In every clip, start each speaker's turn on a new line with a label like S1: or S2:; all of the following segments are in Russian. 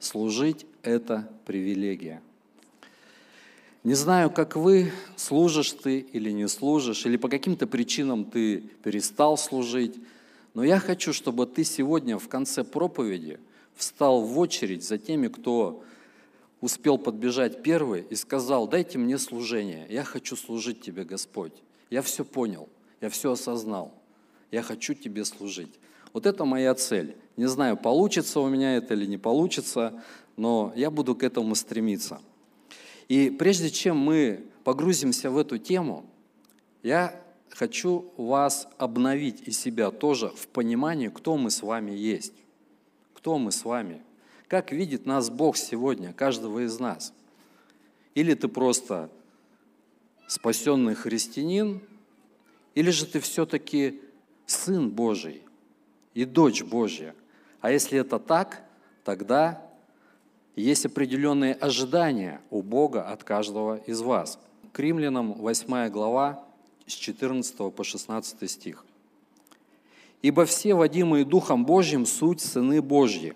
S1: Служить – это привилегия. Не знаю, как вы, служишь ты или не служишь, или по каким-то причинам ты перестал служить, но я хочу, чтобы ты сегодня в конце проповеди встал в очередь за теми, кто успел подбежать первый и сказал, дайте мне служение, я хочу служить тебе, Господь. Я все понял, я все осознал, я хочу тебе служить. Вот это моя цель. Не знаю, получится у меня это или не получится, но я буду к этому стремиться. И прежде чем мы погрузимся в эту тему, я хочу вас обновить и себя тоже в понимании, кто мы с вами есть. Кто мы с вами – как видит нас Бог сегодня, каждого из нас? Или ты просто спасенный христианин, или же ты все-таки сын Божий и дочь Божья. А если это так, тогда есть определенные ожидания у Бога от каждого из вас. К римлянам 8 глава с 14 по 16 стих. «Ибо все, водимые Духом Божьим, суть сыны Божьи,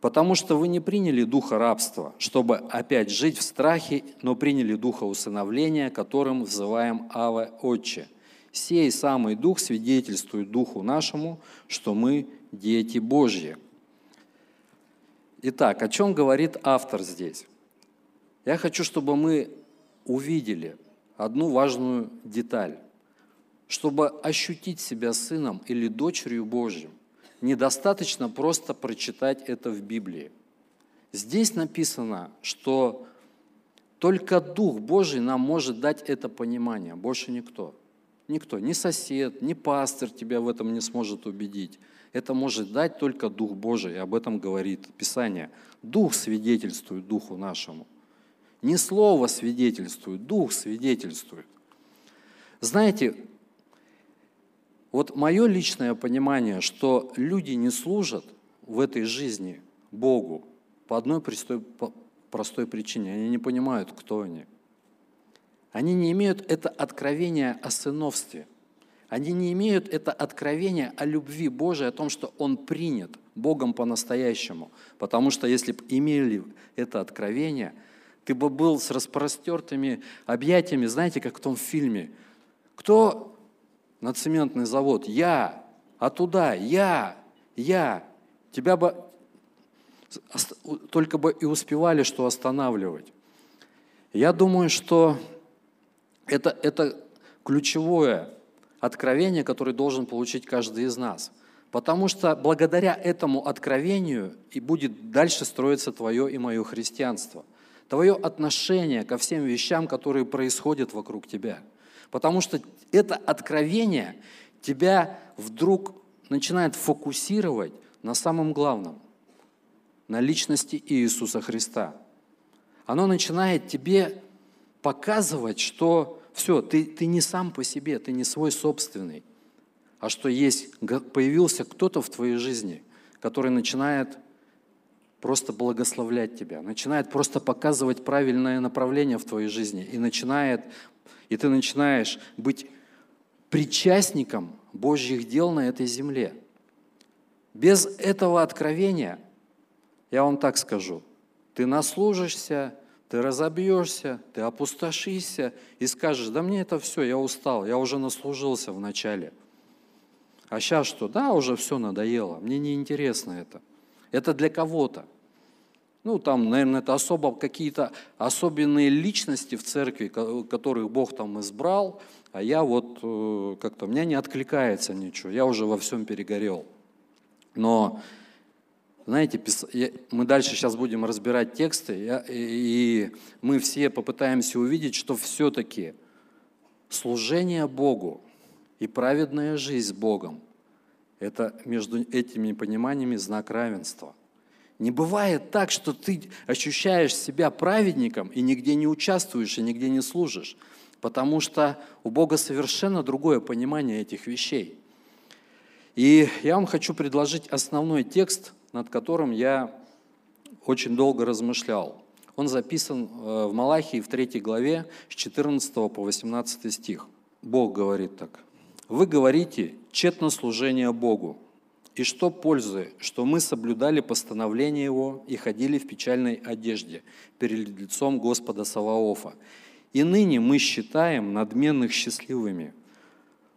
S1: Потому что вы не приняли духа рабства, чтобы опять жить в страхе, но приняли духа усыновления, которым взываем Ава Отче. Сей самый дух свидетельствует духу нашему, что мы дети Божьи. Итак, о чем говорит автор здесь? Я хочу, чтобы мы увидели одну важную деталь. Чтобы ощутить себя сыном или дочерью Божьим, недостаточно просто прочитать это в Библии. Здесь написано, что только Дух Божий нам может дать это понимание, больше никто. Никто, ни сосед, ни пастор тебя в этом не сможет убедить. Это может дать только Дух Божий, и об этом говорит Писание. Дух свидетельствует Духу нашему. Не слово свидетельствует, Дух свидетельствует. Знаете, вот мое личное понимание, что люди не служат в этой жизни Богу по одной простой, простой причине. Они не понимают, кто они. Они не имеют это откровение о сыновстве. Они не имеют это откровение о любви Божией, о том, что Он принят Богом по-настоящему. Потому что если бы имели это откровение, ты бы был с распростертыми объятиями, знаете, как в том фильме. Кто на цементный завод, я, а туда, я, я. Тебя бы только бы и успевали что останавливать. Я думаю, что это, это ключевое откровение, которое должен получить каждый из нас. Потому что благодаря этому откровению и будет дальше строиться твое и мое христианство. Твое отношение ко всем вещам, которые происходят вокруг тебя – Потому что это откровение тебя вдруг начинает фокусировать на самом главном, на личности Иисуса Христа. Оно начинает тебе показывать, что все, ты, ты не сам по себе, ты не свой собственный, а что есть, появился кто-то в твоей жизни, который начинает просто благословлять тебя, начинает просто показывать правильное направление в твоей жизни и начинает и ты начинаешь быть причастником Божьих дел на этой земле. Без этого откровения, я вам так скажу, ты наслужишься, ты разобьешься, ты опустошишься и скажешь, да мне это все, я устал, я уже наслужился в начале. А сейчас что? Да, уже все надоело, мне не интересно это. Это для кого-то. Ну, там, наверное, это особо какие-то особенные личности в церкви, которых Бог там избрал, а я вот э, как-то, меня не откликается ничего, я уже во всем перегорел. Но, знаете, мы дальше сейчас будем разбирать тексты, и мы все попытаемся увидеть, что все-таки служение Богу и праведная жизнь с Богом – это между этими пониманиями знак равенства. Не бывает так, что ты ощущаешь себя праведником и нигде не участвуешь, и нигде не служишь, потому что у Бога совершенно другое понимание этих вещей. И я вам хочу предложить основной текст, над которым я очень долго размышлял. Он записан э, в Малахии в 3 главе с 14 по 18 стих. Бог говорит так. «Вы говорите, тщетно служение Богу, И что пользы, что мы соблюдали постановление Его и ходили в печальной одежде перед лицом Господа Саваофа. И ныне мы считаем надменных счастливыми.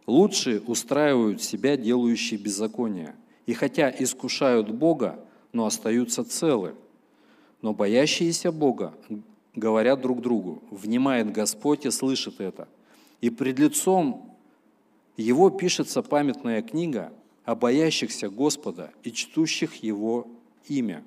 S1: Лучше устраивают себя делающие беззаконие. И хотя искушают Бога, но остаются целы. Но боящиеся Бога говорят друг другу, внимает Господь и слышит это. И пред лицом Его пишется памятная книга о боящихся Господа и чтущих Его имя.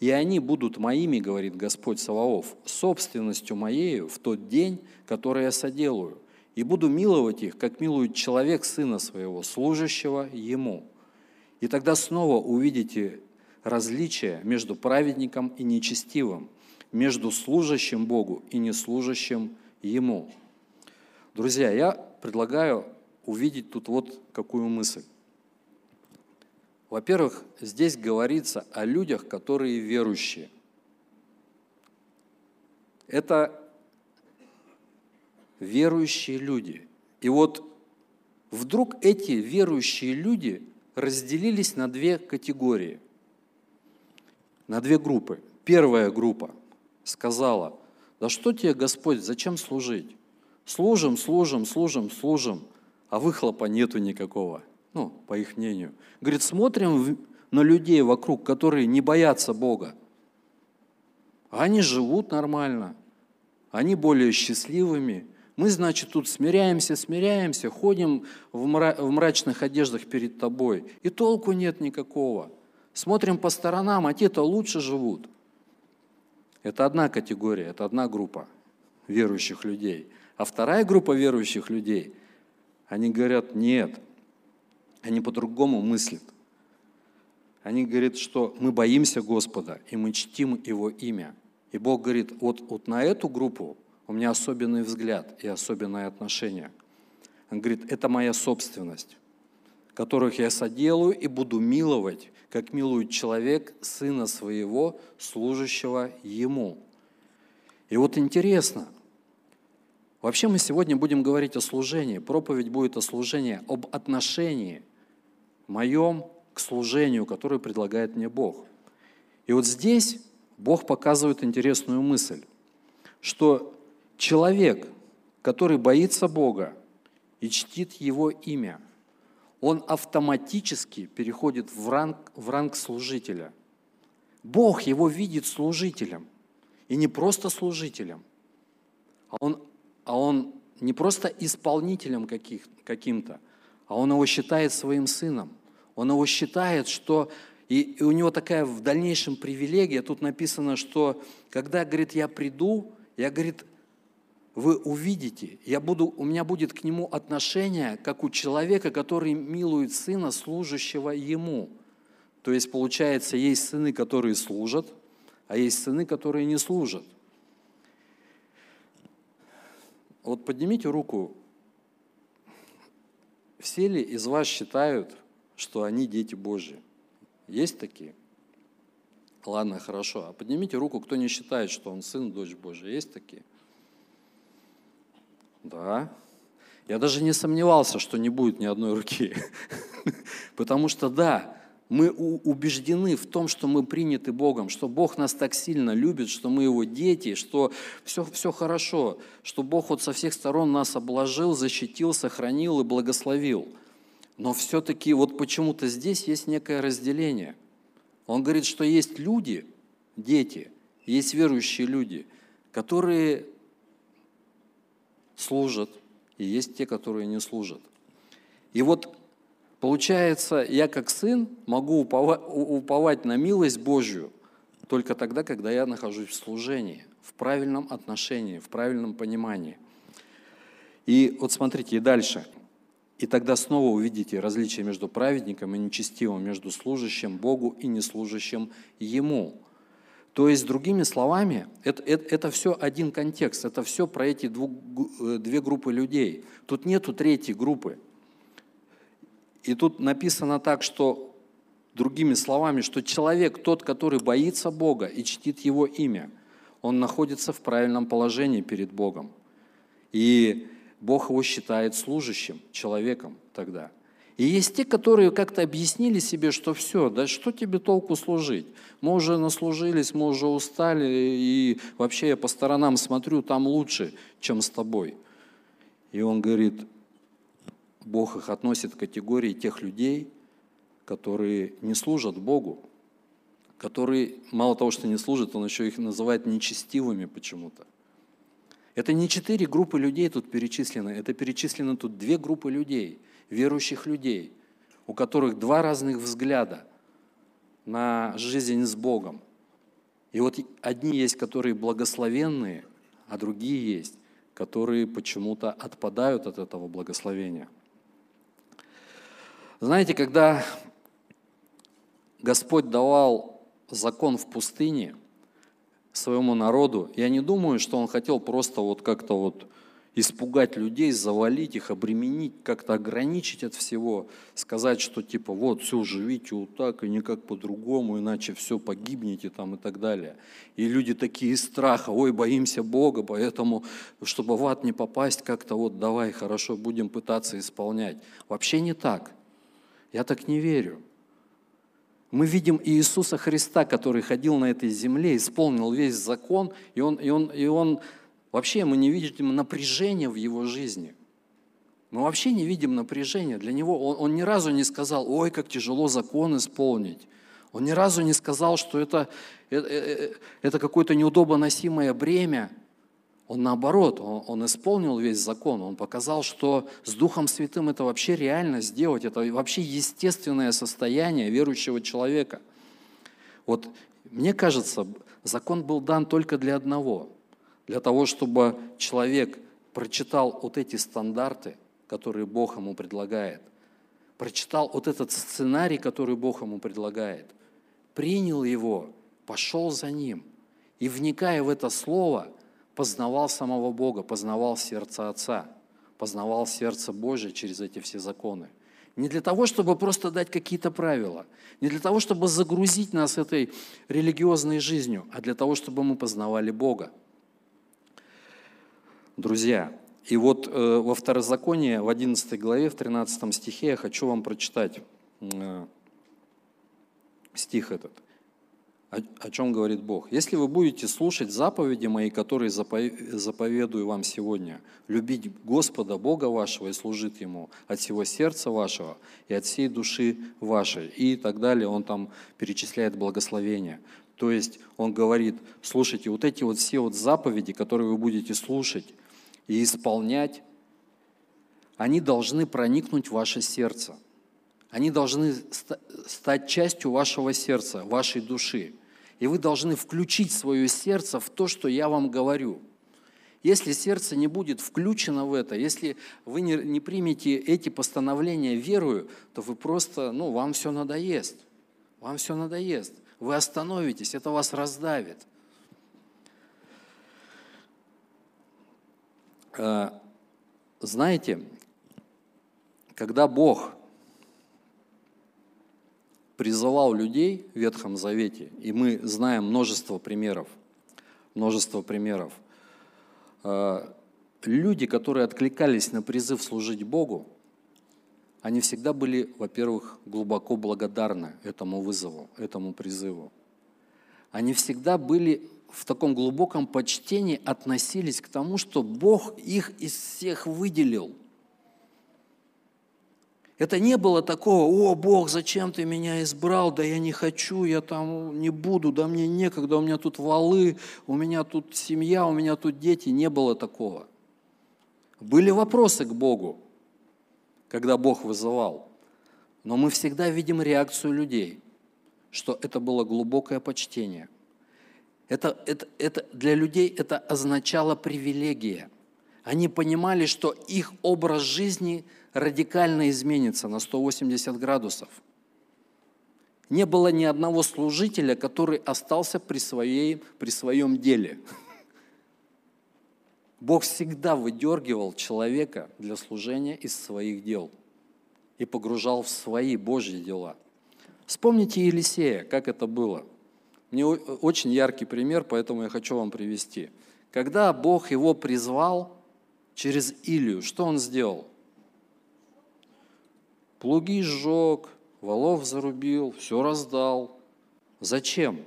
S1: И они будут моими, говорит Господь Саваоф, собственностью моею в тот день, который я соделаю, и буду миловать их, как милует человек сына своего, служащего ему. И тогда снова увидите различие между праведником и нечестивым, между служащим Богу и неслужащим Ему. Друзья, я предлагаю увидеть тут вот какую мысль. Во-первых, здесь говорится о людях, которые верующие. Это верующие люди. И вот вдруг эти верующие люди разделились на две категории, на две группы. Первая группа сказала, да что тебе, Господь, зачем служить? Служим, служим, служим, служим, а выхлопа нету никакого, ну, по их мнению. Говорит, смотрим на людей вокруг, которые не боятся Бога. Они живут нормально, они более счастливыми. Мы, значит, тут смиряемся, смиряемся, ходим в мрачных одеждах перед тобой, и толку нет никакого. Смотрим по сторонам, а те-то лучше живут – это одна категория, это одна группа верующих людей. А вторая группа верующих людей, они говорят, нет, они по-другому мыслят. Они говорят, что мы боимся Господа, и мы чтим Его имя. И Бог говорит, вот, вот на эту группу у меня особенный взгляд и особенное отношение. Он говорит, это моя собственность, которых я соделаю и буду миловать как милует человек сына своего, служащего ему. И вот интересно, вообще мы сегодня будем говорить о служении, проповедь будет о служении, об отношении моем к служению, которое предлагает мне Бог. И вот здесь Бог показывает интересную мысль, что человек, который боится Бога и чтит Его имя – он автоматически переходит в ранг, в ранг служителя. Бог его видит служителем. И не просто служителем, а он, а он не просто исполнителем каких, каким-то, а он его считает своим сыном. Он его считает, что... И, и у него такая в дальнейшем привилегия, тут написано, что когда, говорит, я приду, я, говорит, вы увидите, я буду, у меня будет к нему отношение, как у человека, который милует сына, служащего ему. То есть, получается, есть сыны, которые служат, а есть сыны, которые не служат. Вот поднимите руку. Все ли из вас считают, что они дети Божьи? Есть такие? Ладно, хорошо. А поднимите руку, кто не считает, что он сын, дочь Божья. Есть такие? Да. Я даже не сомневался, что не будет ни одной руки. Потому что да, мы убеждены в том, что мы приняты Богом, что Бог нас так сильно любит, что мы Его дети, что все, все хорошо, что Бог вот со всех сторон нас обложил, защитил, сохранил и благословил. Но все-таки вот почему-то здесь есть некое разделение. Он говорит, что есть люди, дети, есть верующие люди, которые служат, и есть те, которые не служат. И вот получается, я как сын могу уповать на милость Божью только тогда, когда я нахожусь в служении, в правильном отношении, в правильном понимании. И вот смотрите, и дальше. И тогда снова увидите различие между праведником и нечестивым, между служащим Богу и неслужащим Ему. То есть, другими словами, это, это, это все один контекст, это все про эти двух, э, две группы людей. Тут нету третьей группы. И тут написано так, что, другими словами, что человек, тот, который боится Бога и чтит Его имя, он находится в правильном положении перед Богом. И Бог его считает служащим человеком тогда. И есть те, которые как-то объяснили себе, что все, да что тебе толку служить? Мы уже наслужились, мы уже устали, и вообще я по сторонам смотрю, там лучше, чем с тобой. И он говорит, Бог их относит к категории тех людей, которые не служат Богу, которые, мало того, что не служат, он еще их называет нечестивыми почему-то. Это не четыре группы людей тут перечислены, это перечислены тут две группы людей, верующих людей, у которых два разных взгляда на жизнь с Богом. И вот одни есть, которые благословенные, а другие есть, которые почему-то отпадают от этого благословения. Знаете, когда Господь давал закон в пустыне – своему народу. Я не думаю, что он хотел просто вот как-то вот испугать людей, завалить их, обременить, как-то ограничить от всего, сказать, что типа вот все, живите вот так и никак по-другому, иначе все погибнете там и так далее. И люди такие из страха, ой, боимся Бога, поэтому, чтобы в ад не попасть, как-то вот давай, хорошо, будем пытаться исполнять. Вообще не так. Я так не верю. Мы видим Иисуса Христа, который ходил на этой земле, исполнил весь закон, и он, и он, и он вообще мы не видим напряжения в его жизни. Мы вообще не видим напряжения. Для него он, он ни разу не сказал, ой, как тяжело закон исполнить. Он ни разу не сказал, что это, это, э, э, это какое-то неудобоносимое бремя. Он наоборот, он, он исполнил весь закон, он показал, что с Духом Святым это вообще реально сделать, это вообще естественное состояние верующего человека. Вот мне кажется, закон был дан только для одного, для того, чтобы человек прочитал вот эти стандарты, которые Бог ему предлагает, прочитал вот этот сценарий, который Бог ему предлагает, принял его, пошел за ним, и вникая в это слово – познавал самого Бога, познавал сердце Отца, познавал сердце Божие через эти все законы. Не для того, чтобы просто дать какие-то правила, не для того, чтобы загрузить нас этой религиозной жизнью, а для того, чтобы мы познавали Бога. Друзья, и вот э, во Второзаконии, в 11 главе, в 13 стихе я хочу вам прочитать э, стих этот – о, чем говорит Бог. Если вы будете слушать заповеди мои, которые заповедую вам сегодня, любить Господа Бога вашего и служить Ему от всего сердца вашего и от всей души вашей, и так далее, он там перечисляет благословения. То есть он говорит, слушайте, вот эти вот все вот заповеди, которые вы будете слушать и исполнять, они должны проникнуть в ваше сердце. Они должны стать частью вашего сердца, вашей души и вы должны включить свое сердце в то, что я вам говорю. Если сердце не будет включено в это, если вы не, не примете эти постановления верою, то вы просто, ну, вам все надоест. Вам все надоест. Вы остановитесь, это вас раздавит. Знаете, когда Бог призывал людей в Ветхом Завете, и мы знаем множество примеров, множество примеров. Э, люди, которые откликались на призыв служить Богу, они всегда были, во-первых, глубоко благодарны этому вызову, этому призыву. Они всегда были в таком глубоком почтении относились к тому, что Бог их из всех выделил – это не было такого, о, Бог, зачем ты меня избрал, да я не хочу, я там не буду, да мне некогда, у меня тут валы, у меня тут семья, у меня тут дети. Не было такого. Были вопросы к Богу, когда Бог вызывал. Но мы всегда видим реакцию людей, что это было глубокое почтение. Это, это, это, для людей это означало привилегия. Они понимали, что их образ жизни – радикально изменится на 180 градусов. Не было ни одного служителя, который остался при, своей, при своем деле. Бог всегда выдергивал человека для служения из своих дел и погружал в свои Божьи дела. Вспомните Елисея, как это было. Мне очень яркий пример, поэтому я хочу вам привести. Когда Бог его призвал через Илию, что он сделал? плуги сжег, валов зарубил, все раздал. Зачем?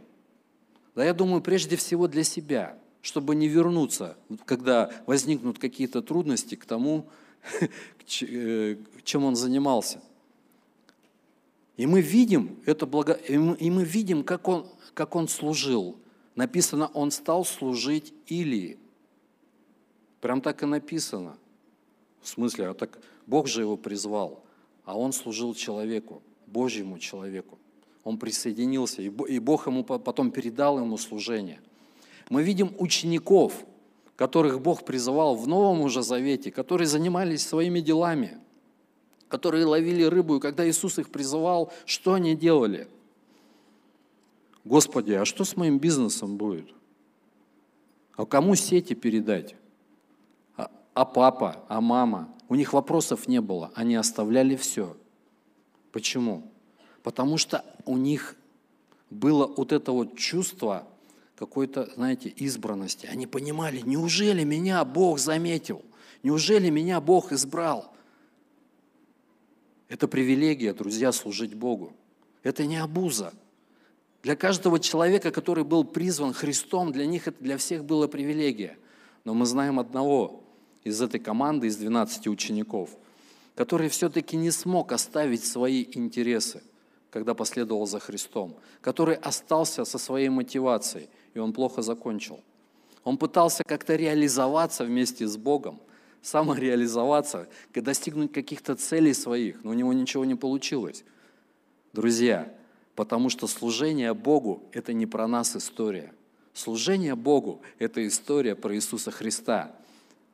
S1: Да я думаю, прежде всего для себя, чтобы не вернуться, когда возникнут какие-то трудности к тому, э, чем он занимался. И мы видим это благо... и мы видим, как он, как он служил. Написано, он стал служить Илии. Прям так и написано. В смысле, а так Бог же его призвал, а он служил человеку, Божьему человеку. Он присоединился, и Бог ему потом передал ему служение. Мы видим учеников, которых Бог призывал в Новом уже Завете, которые занимались своими делами, которые ловили рыбу, и когда Иисус их призывал, что они делали? Господи, а что с моим бизнесом будет? А кому сети передать? А, а папа, а мама? У них вопросов не было, они оставляли все. Почему? Потому что у них было вот это вот чувство какой-то, знаете, избранности. Они понимали, неужели меня Бог заметил? Неужели меня Бог избрал? Это привилегия, друзья, служить Богу. Это не обуза. Для каждого человека, который был призван Христом, для них это для всех было привилегия. Но мы знаем одного из этой команды, из 12 учеников, который все-таки не смог оставить свои интересы, когда последовал за Христом, который остался со своей мотивацией, и он плохо закончил. Он пытался как-то реализоваться вместе с Богом, самореализоваться, достигнуть каких-то целей своих, но у него ничего не получилось. Друзья, потому что служение Богу – это не про нас история. Служение Богу – это история про Иисуса Христа –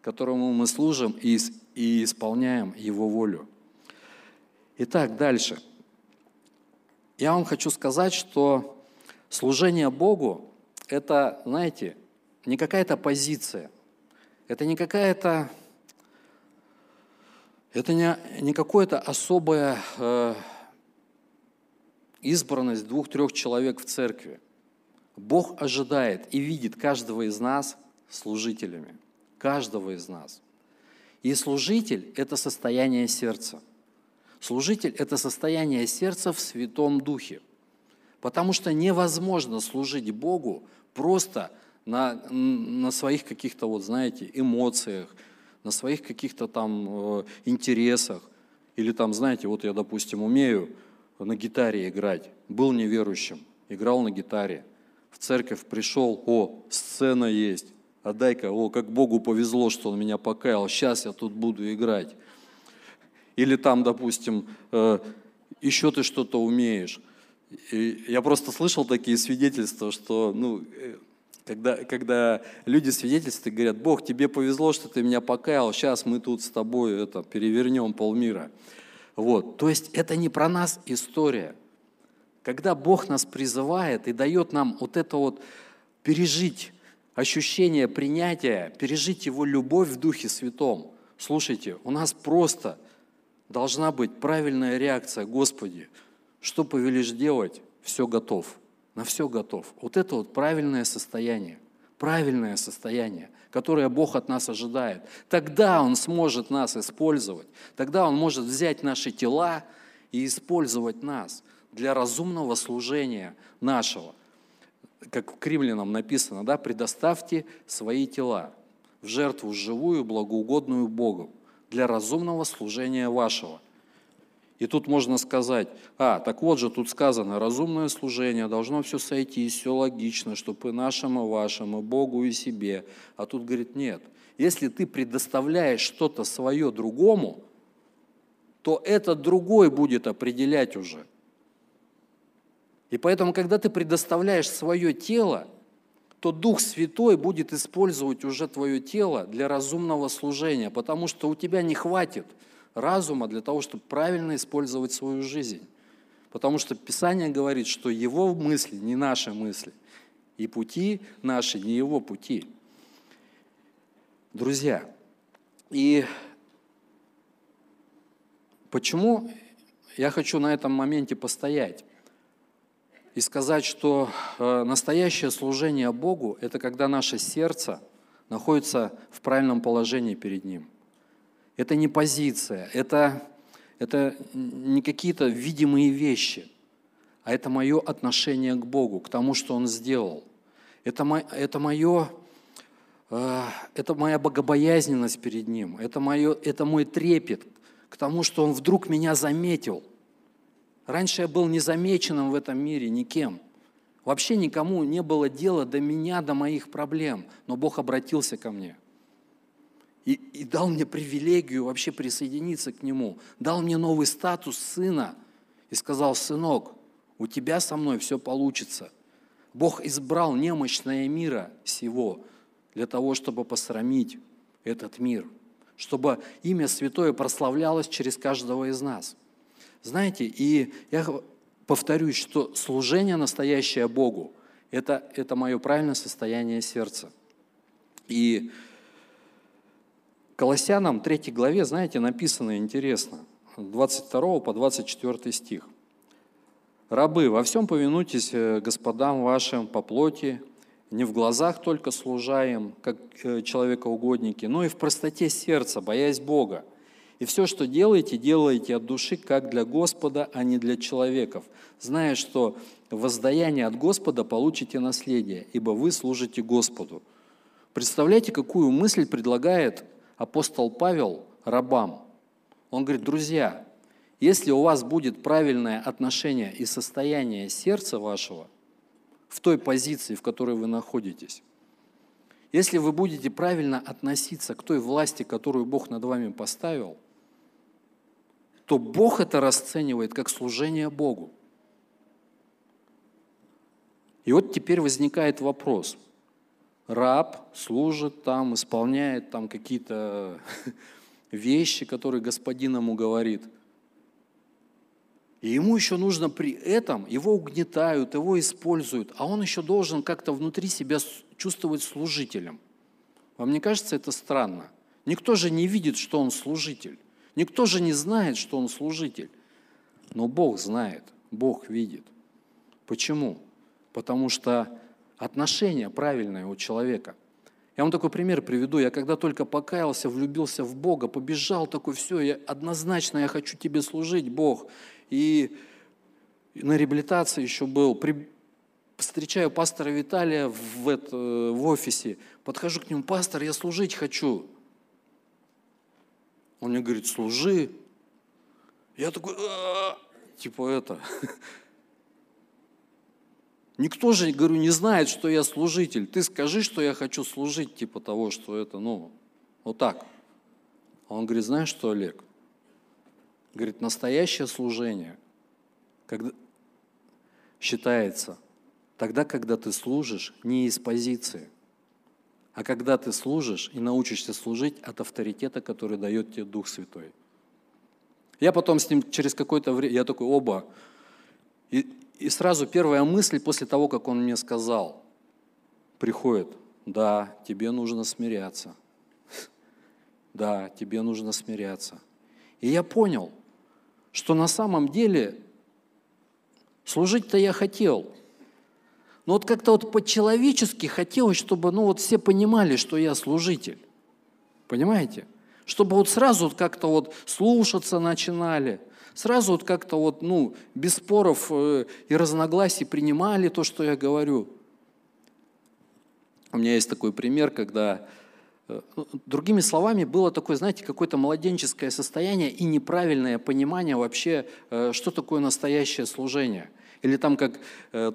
S1: которому мы служим и, исполняем Его волю. Итак, дальше. Я вам хочу сказать, что служение Богу – это, знаете, не какая-то позиция, это не какая-то, это не, не какое-то особая э, избранность двух-трех человек в церкви. Бог ожидает и видит каждого из нас служителями – каждого из нас. И служитель – это состояние сердца. Служитель – это состояние сердца в Святом Духе. Потому что невозможно служить Богу просто на, на своих каких-то, вот знаете, эмоциях, на своих каких-то там э, интересах. Или там, знаете, вот я, допустим, умею на гитаре играть, был неверующим, играл на гитаре, в церковь пришел, о, сцена есть, а дай-ка, о, как Богу повезло, что Он меня покаял, сейчас я тут буду играть. Или там, допустим, э, еще ты что-то умеешь. И я просто слышал такие свидетельства, что, ну, э, когда, когда люди свидетельствуют, говорят, Бог, тебе повезло, что ты меня покаял, сейчас мы тут с тобой это, перевернем полмира. Вот. То есть это не про нас история. Когда Бог нас призывает и дает нам вот это вот пережить ощущение принятия, пережить Его любовь в Духе Святом. Слушайте, у нас просто должна быть правильная реакция, Господи, что повелишь делать, все готов, на все готов. Вот это вот правильное состояние, правильное состояние, которое Бог от нас ожидает. Тогда Он сможет нас использовать, тогда Он может взять наши тела и использовать нас для разумного служения нашего как в Кремлинам написано, да, предоставьте свои тела в жертву живую, благоугодную Богу для разумного служения вашего. И тут можно сказать, а, так вот же тут сказано, разумное служение, должно все сойти, все логично, чтобы и нашему, и вашему, Богу и себе. А тут говорит, нет, если ты предоставляешь что-то свое другому, то этот другой будет определять уже – и поэтому, когда ты предоставляешь свое тело, то Дух Святой будет использовать уже твое тело для разумного служения, потому что у тебя не хватит разума для того, чтобы правильно использовать свою жизнь. Потому что Писание говорит, что его мысли не наши мысли, и пути наши не его пути. Друзья, и почему я хочу на этом моменте постоять? и сказать, что э, настоящее служение Богу – это когда наше сердце находится в правильном положении перед Ним. Это не позиция, это, это не какие-то видимые вещи, а это мое отношение к Богу, к тому, что Он сделал. Это, мо, это мое э, это моя богобоязненность перед Ним, это, мое, это мой трепет к тому, что Он вдруг меня заметил. Раньше я был незамеченным в этом мире никем. Вообще никому не было дела до меня, до моих проблем, но Бог обратился ко мне – и, и дал мне привилегию вообще присоединиться к Нему, дал мне новый статус сына и сказал, сынок, у тебя со мной все получится. Бог избрал немощное мира всего для того, чтобы посрамить этот мир, чтобы имя Святое прославлялось через каждого из нас. Знаете, и я повторюсь, что служение настоящее Богу это, – это мое правильное состояние сердца. И Колоссянам 3 главе, знаете, написано интересно, 22 по 24 стих. «Рабы, во всем повинуйтесь э, господам вашим по плоти, не в глазах только служаем, как э, человекоугодники, но и в простоте сердца, боясь Бога. И все, что делаете, делаете от души, как для Господа, а не для человеков, зная, что воздаяние от Господа получите наследие, ибо вы служите Господу». Представляете, какую мысль предлагает апостол Павел рабам. Он говорит, друзья, если у вас будет правильное отношение и состояние сердца вашего в той позиции, в которой вы находитесь, если вы будете правильно относиться к той власти, которую Бог над вами поставил, то Бог это расценивает как служение Богу. И вот теперь возникает вопрос – раб служит там, исполняет там какие-то вещи, которые господин ему говорит. И ему еще нужно при этом, его угнетают, его используют, а он еще должен как-то внутри себя чувствовать служителем. Вам не кажется это странно? Никто же не видит, что он служитель. Никто же не знает, что он служитель. Но Бог знает, Бог видит. Почему? Потому что отношение правильное у человека. Я вам такой пример приведу. Я когда только покаялся, влюбился в Бога, побежал такой, все, я, однозначно я хочу тебе служить, Бог. И на реабилитации еще был, при, встречаю пастора Виталия в, это, в офисе, подхожу к нему, пастор, я служить хочу. Он мне говорит, служи. Я такой, «А, типа это, Никто же, говорю, не знает, что я служитель. Ты скажи, что я хочу служить, типа того, что это, ну, вот так. А он говорит, знаешь что, Олег? Говорит, настоящее служение когда считается тогда, когда ты служишь не из позиции, а когда ты служишь и научишься служить от авторитета, который дает тебе Дух Святой. Я потом с ним через какое-то время, я такой, оба, и и сразу первая мысль после того, как он мне сказал, приходит, да, тебе нужно смиряться. Да, тебе нужно смиряться. И я понял, что на самом деле служить-то я хотел. Но вот как-то вот по-человечески хотелось, чтобы ну вот все понимали, что я служитель. Понимаете? Чтобы вот сразу как-то вот слушаться начинали – сразу вот как-то вот, ну, без споров э, и разногласий принимали то, что я говорю. У меня есть такой пример, когда, э, ну, другими словами, было такое, знаете, какое-то младенческое состояние и неправильное понимание вообще, э, что такое настоящее служение. Или там, как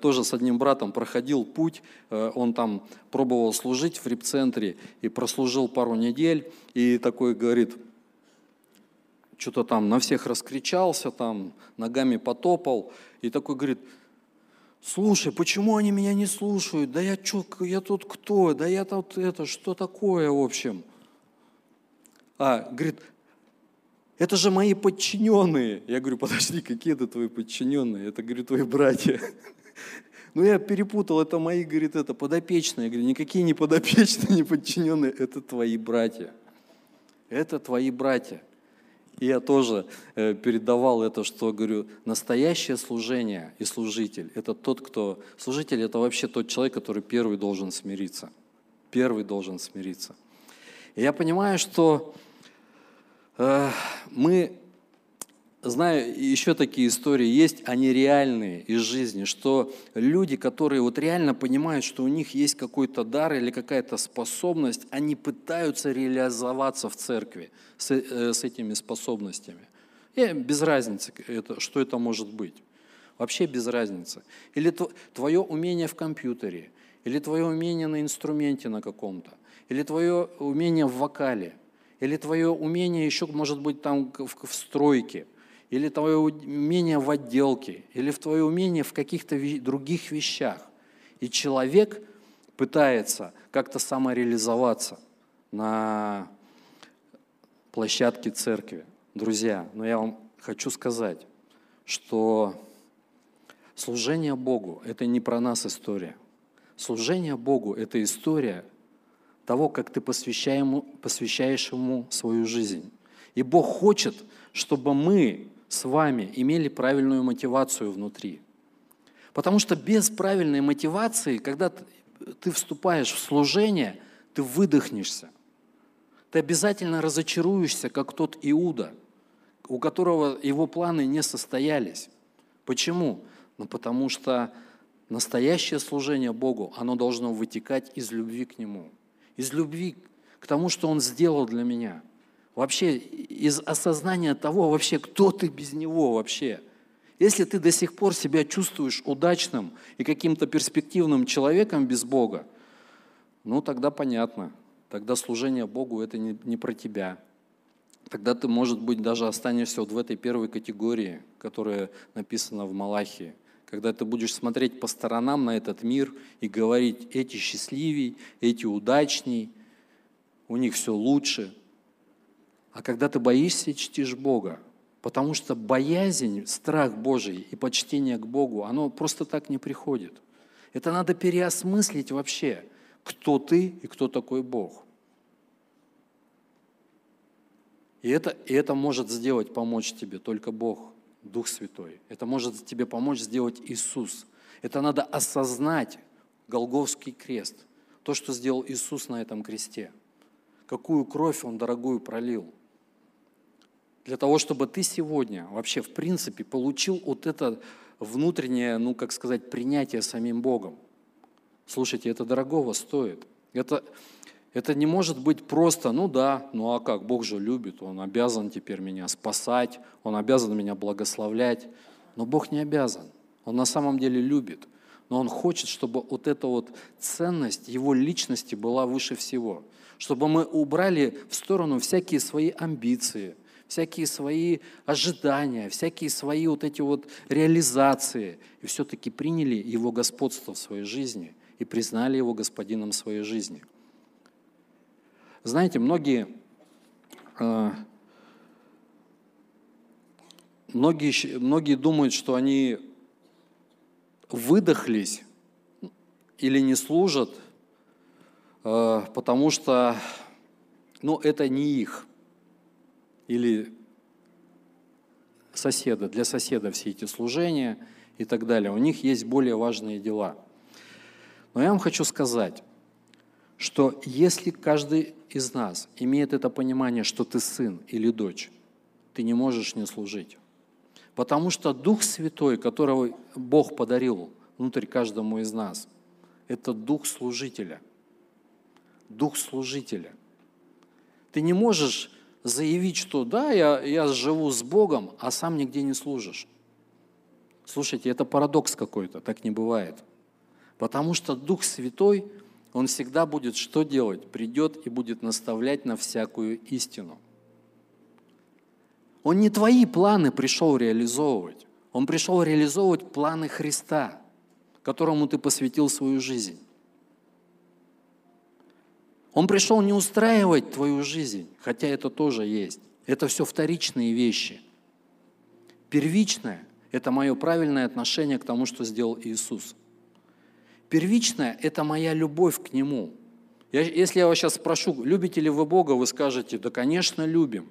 S1: тоже с одним братом проходил путь, он там пробовал служить в репцентре и прослужил пару недель, и такой говорит – что-то там на всех раскричался, там ногами потопал, и такой говорит, слушай, почему они меня не слушают? Да я что, я тут кто? Да я тут это, что такое, в общем? А, говорит, это же мои подчиненные. Я говорю, подожди, какие это твои подчиненные? Это, говорю, твои братья. Ну, я перепутал, это мои, говорит, это подопечные. Я говорю, никакие не подопечные, не подчиненные, это твои братья. Это твои братья. И я тоже э, передавал это, что, говорю, настоящее служение и служитель – это тот, кто… Служитель – это вообще тот человек, который первый должен смириться. Первый должен смириться. И я понимаю, что э, мы знаю, еще такие истории есть, они реальные из жизни, что люди, которые вот реально понимают, что у них есть какой-то дар или какая-то способность, они пытаются реализоваться в церкви с, э, с этими способностями. И без разницы, что это может быть. Вообще без разницы. Или твое умение в компьютере, или твое умение на инструменте на каком-то, или твое умение в вокале, или твое умение еще, может быть, там в стройке, или твое умение в отделке, или в твое умение в каких-то других вещах. И человек пытается как-то самореализоваться на площадке церкви. Друзья, но я вам хочу сказать, что служение Богу – это не про нас история. Служение Богу – это история того, как ты посвящаешь Ему свою жизнь. И Бог хочет, чтобы мы с вами имели правильную мотивацию внутри. Потому что без правильной мотивации, когда ты вступаешь в служение, ты выдохнешься. Ты обязательно разочаруешься, как тот Иуда, у которого его планы не состоялись. Почему? Ну, потому что настоящее служение Богу, оно должно вытекать из любви к Нему, из любви к тому, что Он сделал для меня. Вообще из осознания того, вообще, кто ты без Него вообще. Если ты до сих пор себя чувствуешь удачным и каким-то перспективным человеком без Бога, ну тогда понятно, тогда служение Богу это не, не про тебя. Тогда ты, может быть, даже останешься вот в этой первой категории, которая написана в Малахии когда ты будешь смотреть по сторонам на этот мир и говорить, эти счастливей, эти удачней, у них все лучше. А когда ты боишься чтишь Бога, потому что боязнь, страх Божий и почтение к Богу, оно просто так не приходит. Это надо переосмыслить вообще, кто ты и кто такой Бог. И это, и это может сделать, помочь тебе только Бог. Дух Святой. Это может тебе помочь сделать Иисус. Это надо осознать Голговский крест, то, что сделал Иисус на этом кресте. Какую кровь Он дорогую пролил. Для того, чтобы ты сегодня вообще в принципе получил вот это внутреннее, ну как сказать, принятие самим Богом. Слушайте, это дорогого стоит. Это, это не может быть просто, ну да, ну а как, Бог же любит, Он обязан теперь меня спасать, Он обязан меня благословлять. Но Бог не обязан, Он на самом деле любит. Но Он хочет, чтобы вот эта вот ценность Его личности была выше всего. Чтобы мы убрали в сторону всякие свои амбиции, всякие свои ожидания, всякие свои вот эти вот реализации. И все-таки приняли Его господство в своей жизни и признали Его господином своей жизни – знаете, многие, э, многие, многие думают, что они выдохлись или не служат, э, потому что ну, это не их. Или соседа, для соседа все эти служения и так далее. У них есть более важные дела. Но я вам хочу сказать, что если каждый из нас имеет это понимание, что ты сын или дочь, ты не можешь не служить. Потому что Дух Святой, которого Бог подарил внутрь каждому из нас, это Дух служителя. Дух служителя. Ты не можешь заявить, что да, я, я живу с Богом, а сам нигде не служишь. Слушайте, это парадокс какой-то, так не бывает. Потому что Дух Святой – он всегда будет что делать? Придет и будет наставлять на всякую истину. Он не твои планы пришел реализовывать. Он пришел реализовывать планы Христа, которому ты посвятил свою жизнь. Он пришел не устраивать твою жизнь, хотя это тоже есть. Это все вторичные вещи. Первичное – это мое правильное отношение к тому, что сделал Иисус – Первичное – это моя любовь к Нему. Я, если я вас сейчас спрошу, любите ли вы Бога, вы скажете, да, конечно, любим.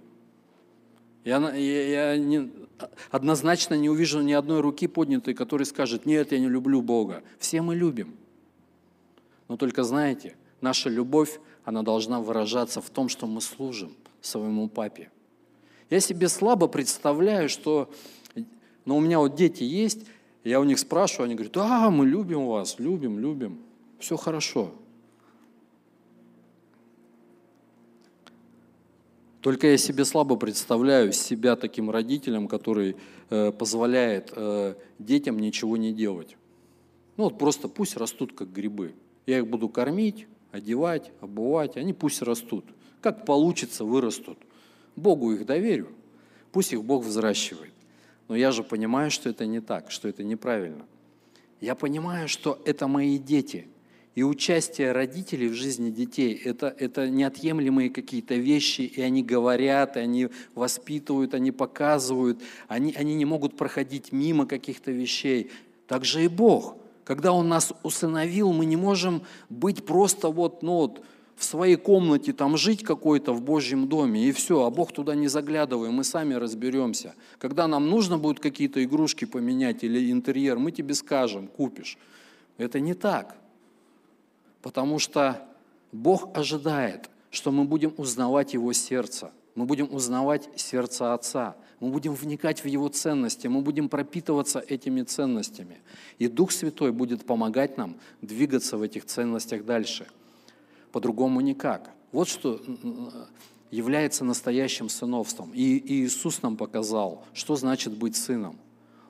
S1: Я, я, я не, однозначно не увижу ни одной руки поднятой, которая скажет, нет, я не люблю Бога. Все мы любим. Но только знаете, наша любовь, она должна выражаться в том, что мы служим своему папе. Я себе слабо представляю, что... Но у меня вот дети есть, я у них спрашиваю, они говорят, да, мы любим вас, любим, любим, все хорошо. Только я себе слабо представляю себя таким родителем, который э, позволяет э, детям ничего не делать. Ну вот просто пусть растут как грибы. Я их буду кормить, одевать, обувать, они пусть растут. Как получится, вырастут. Богу их доверю, пусть их Бог взращивает. Но я же понимаю, что это не так, что это неправильно. Я понимаю, что это мои дети – и участие родителей в жизни детей это, – это неотъемлемые какие-то вещи, и они говорят, и они воспитывают, они показывают, они, они не могут проходить мимо каких-то вещей. Так же и Бог. Когда Он нас усыновил, мы не можем быть просто вот, ну вот, в своей комнате там жить какой-то в Божьем доме, и все, а Бог туда не заглядываем, мы сами разберемся. Когда нам нужно будет какие-то игрушки поменять или интерьер, мы тебе скажем, купишь. Это не так. Потому что Бог ожидает, что мы будем узнавать Его сердце, мы будем узнавать сердце Отца, мы будем вникать в Его ценности, мы будем пропитываться этими ценностями. И Дух Святой будет помогать нам двигаться в этих ценностях дальше. По-другому никак. Вот что является настоящим сыновством. И Иисус нам показал, что значит быть сыном.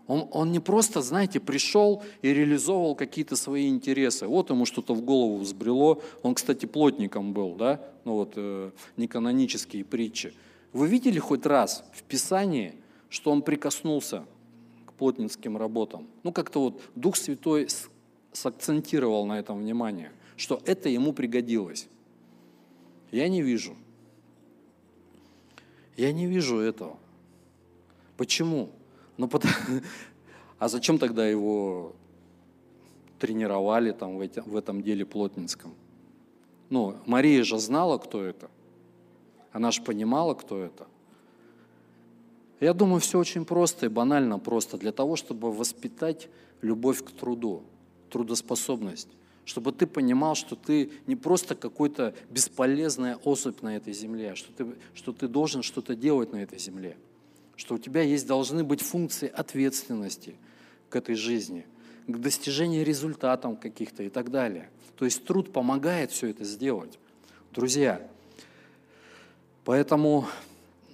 S1: Он, он не просто, знаете, пришел и реализовывал какие-то свои интересы. Вот ему что-то в голову взбрело. Он, кстати, плотником был, да? Ну вот, э, неканонические притчи. Вы видели хоть раз в Писании, что он прикоснулся к плотницким работам? Ну, как-то вот Дух Святой сакцентировал на этом внимание, что это ему пригодилось. Я не вижу. Я не вижу этого. Почему? Ну, потому... А зачем тогда его тренировали там в, эти, в этом деле плотницком? Ну, Мария же знала, кто это. Она же понимала, кто это. Я думаю, все очень просто и банально просто для того, чтобы воспитать любовь к труду, трудоспособность, чтобы ты понимал, что ты не просто какой-то бесполезная особь на этой земле, а что ты, что ты должен что-то делать на этой земле что у тебя есть, должны быть функции ответственности к этой жизни, к достижению результатов каких-то и так далее. То есть труд помогает все это сделать. Друзья, поэтому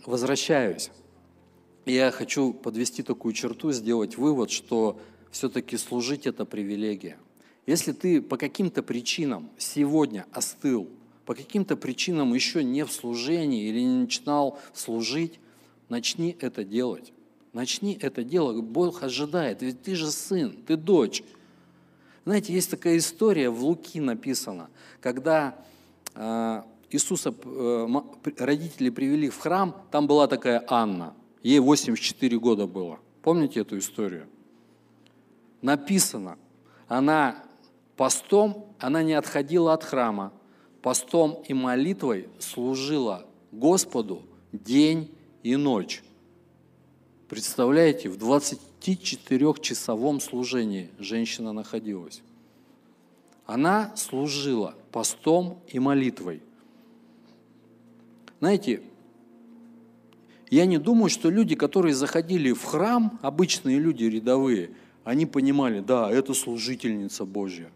S1: возвращаюсь. Я хочу подвести такую черту, сделать вывод, что все-таки служить – это привилегия. Если ты по каким-то причинам сегодня остыл, по каким-то причинам еще не в служении или не начинал служить, Начни это делать. Начни это делать. Бог ожидает. Ведь ты же сын, ты дочь. Знаете, есть такая история, в Луки написана, когда э, Иисуса э, родители привели в храм, там была такая Анна, ей 84 года было. Помните эту историю? Написано, она постом, она не отходила от храма, постом и молитвой служила Господу день и ночь. Представляете, в 24-часовом служении женщина находилась. Она служила постом и молитвой. Знаете, я не думаю, что люди, которые заходили в храм, обычные люди рядовые, они понимали, да, это служительница Божья.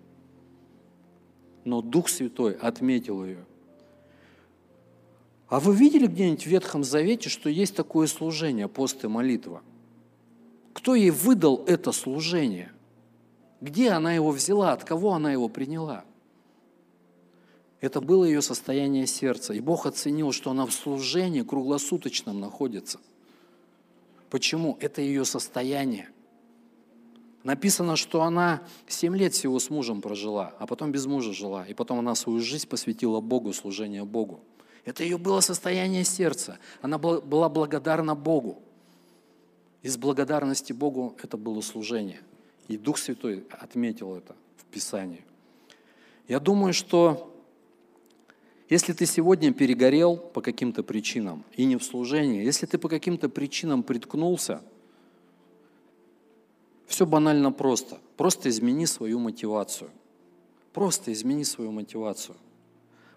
S1: Но Дух Святой отметил ее – а вы видели где-нибудь в Ветхом Завете, что есть такое служение, пост и молитва? Кто ей выдал это служение? Где она его взяла? От кого она его приняла? Это было ее состояние сердца. И Бог оценил, что она в служении круглосуточном находится. Почему? Это ее состояние. Написано, что она 7 лет всего с мужем прожила, а потом без мужа жила. И потом она свою жизнь посвятила Богу, служение Богу. Это ее было состояние сердца. Она была благодарна Богу. Из благодарности Богу это было служение. И Дух Святой отметил это в Писании. Я думаю, что если ты сегодня перегорел по каким-то причинам и не в служении, если ты по каким-то причинам приткнулся, все банально просто. Просто измени свою мотивацию. Просто измени свою мотивацию.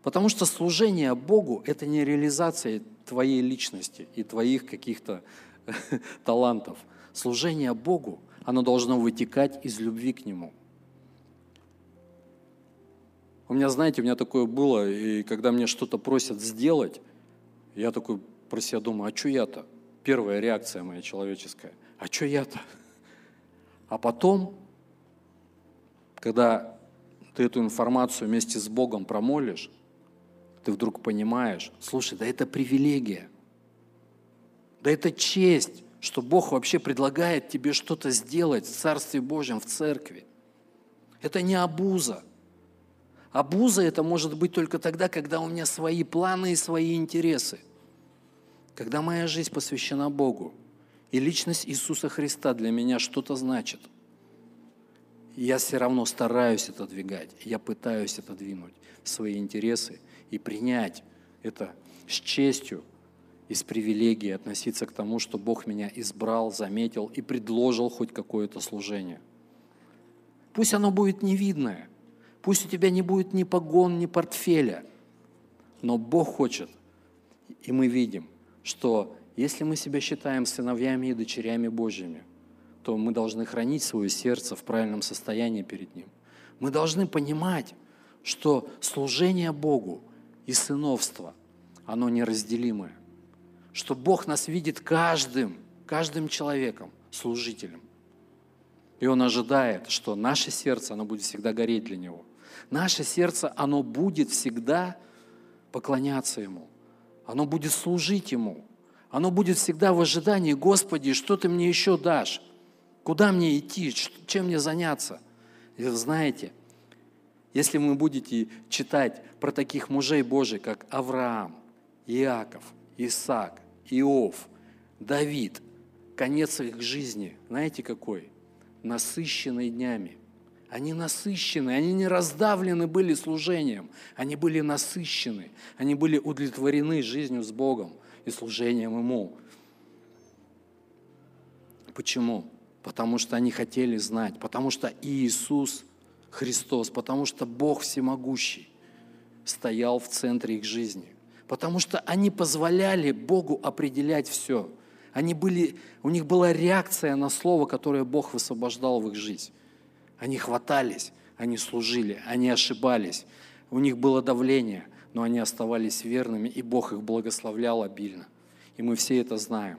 S1: Потому что служение Богу – это не реализация твоей личности и твоих каких-то талантов. Служение Богу, оно должно вытекать из любви к Нему. У меня, знаете, у меня такое было, и когда мне что-то просят сделать, я такой про себя думаю, а что я-то? Первая реакция моя человеческая. А что я-то? А потом, когда ты эту информацию вместе с Богом промолишь, ты вдруг понимаешь, слушай, да это привилегия, да это честь, что Бог вообще предлагает тебе что-то сделать в Царстве Божьем, в церкви. Это не обуза. Обуза это может быть только тогда, когда у меня свои планы и свои интересы. Когда моя жизнь посвящена Богу, и личность Иисуса Христа для меня что-то значит, я все равно стараюсь это двигать, я пытаюсь это двинуть, свои интересы и принять это с честью и с привилегией относиться к тому, что Бог меня избрал, заметил и предложил хоть какое-то служение. Пусть оно будет невидное, пусть у тебя не будет ни погон, ни портфеля, но Бог хочет, и мы видим, что если мы себя считаем сыновьями и дочерями Божьими, то мы должны хранить свое сердце в правильном состоянии перед Ним. Мы должны понимать, что служение Богу и сыновство, оно неразделимое. Что Бог нас видит каждым, каждым человеком, служителем. И Он ожидает, что наше сердце, оно будет всегда гореть для Него. Наше сердце, оно будет всегда поклоняться Ему. Оно будет служить Ему. Оно будет всегда в ожидании, Господи, что Ты мне еще дашь? Куда мне идти? Чем мне заняться? И знаете, если вы будете читать про таких мужей Божий, как Авраам, Иаков, Исаак, Иов, Давид, конец их жизни, знаете какой? Насыщенный днями. Они насыщены, они не раздавлены были служением, они были насыщены, они были удовлетворены жизнью с Богом и служением Ему. Почему? Потому что они хотели знать, потому что Иисус – Христос, потому что Бог всемогущий стоял в центре их жизни. Потому что они позволяли Богу определять все. Они были, у них была реакция на слово, которое Бог высвобождал в их жизнь. Они хватались, они служили, они ошибались. У них было давление, но они оставались верными, и Бог их благословлял обильно. И мы все это знаем.